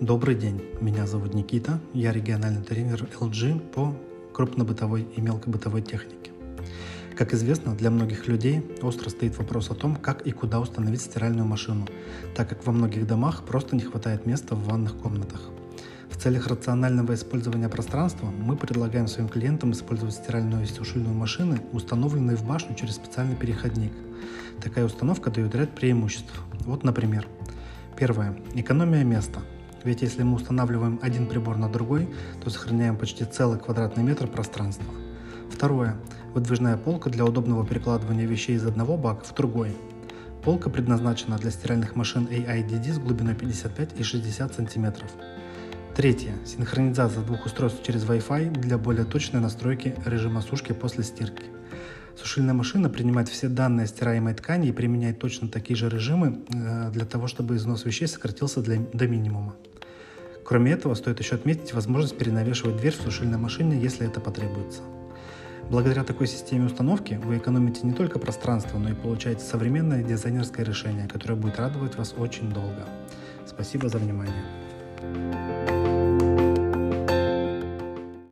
Добрый день, меня зовут Никита, я региональный тренер LG по крупнобытовой и мелкобытовой технике. Как известно, для многих людей остро стоит вопрос о том, как и куда установить стиральную машину, так как во многих домах просто не хватает места в ванных комнатах. В целях рационального использования пространства мы предлагаем своим клиентам использовать стиральную и сушильную машины, установленные в башню через специальный переходник. Такая установка дает ряд преимуществ. Вот, например, первое. Экономия места. Ведь если мы устанавливаем один прибор на другой, то сохраняем почти целый квадратный метр пространства. Второе. Выдвижная полка для удобного перекладывания вещей из одного бака в другой. Полка предназначена для стиральных машин AIDD с глубиной 55 и 60 см. Третье. Синхронизация двух устройств через Wi-Fi для более точной настройки режима сушки после стирки. Сушильная машина принимает все данные стираемой ткани и применяет точно такие же режимы э, для того, чтобы износ вещей сократился для, до минимума. Кроме этого, стоит еще отметить возможность перенавешивать дверь в сушильной машине, если это потребуется. Благодаря такой системе установки вы экономите не только пространство, но и получаете современное дизайнерское решение, которое будет радовать вас очень долго. Спасибо за внимание.